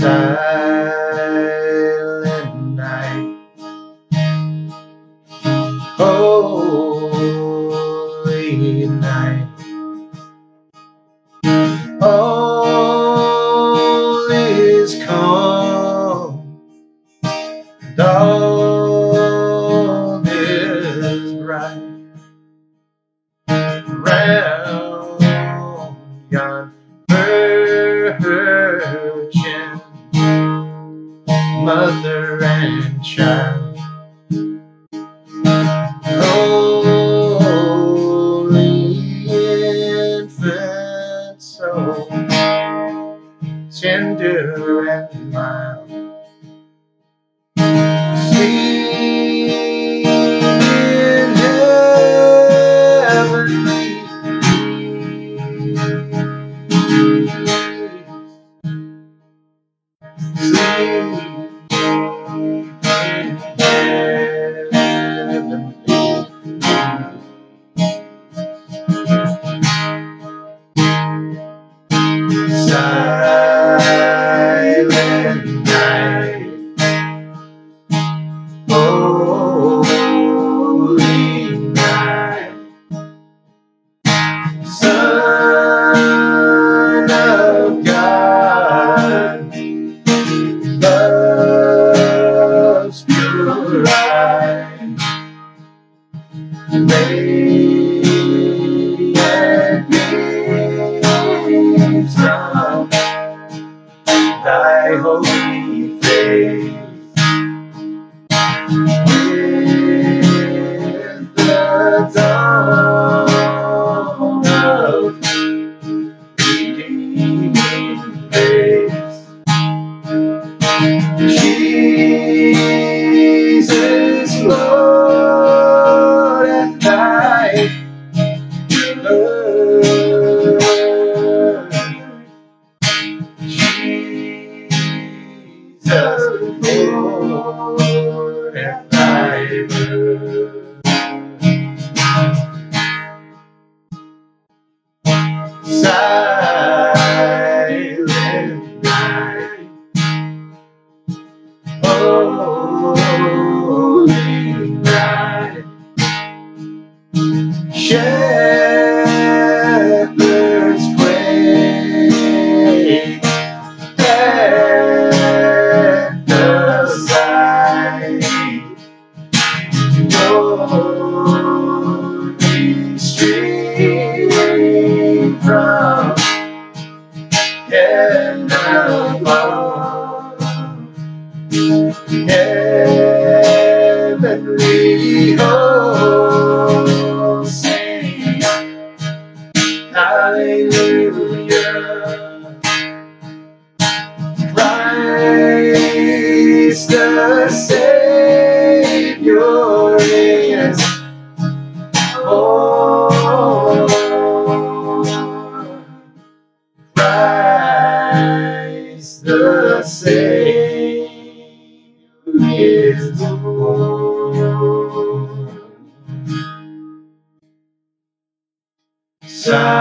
silent night. Holy night. All is calm. Dawn is bright. Round yon perch mother and child. Holy infant soul, tender and mild. Sweet heavenly Radiant Lord, and thy blood. Silent night. Holy night. Shepherds Hosts sing Hallelujah. Christ the Savior Silent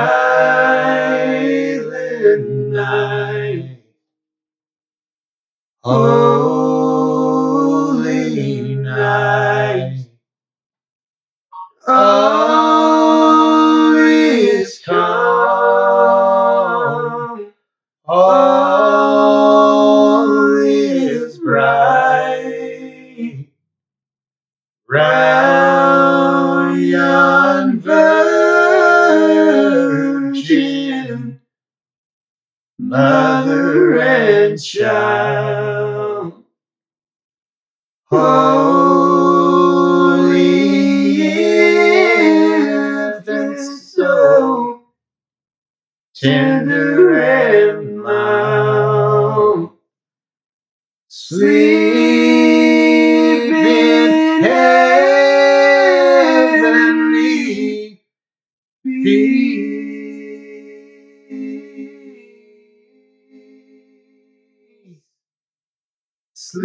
night, holy night, all is calm, all is bright. Mother and child. Holy infant so tender and mild. Sleep Sleep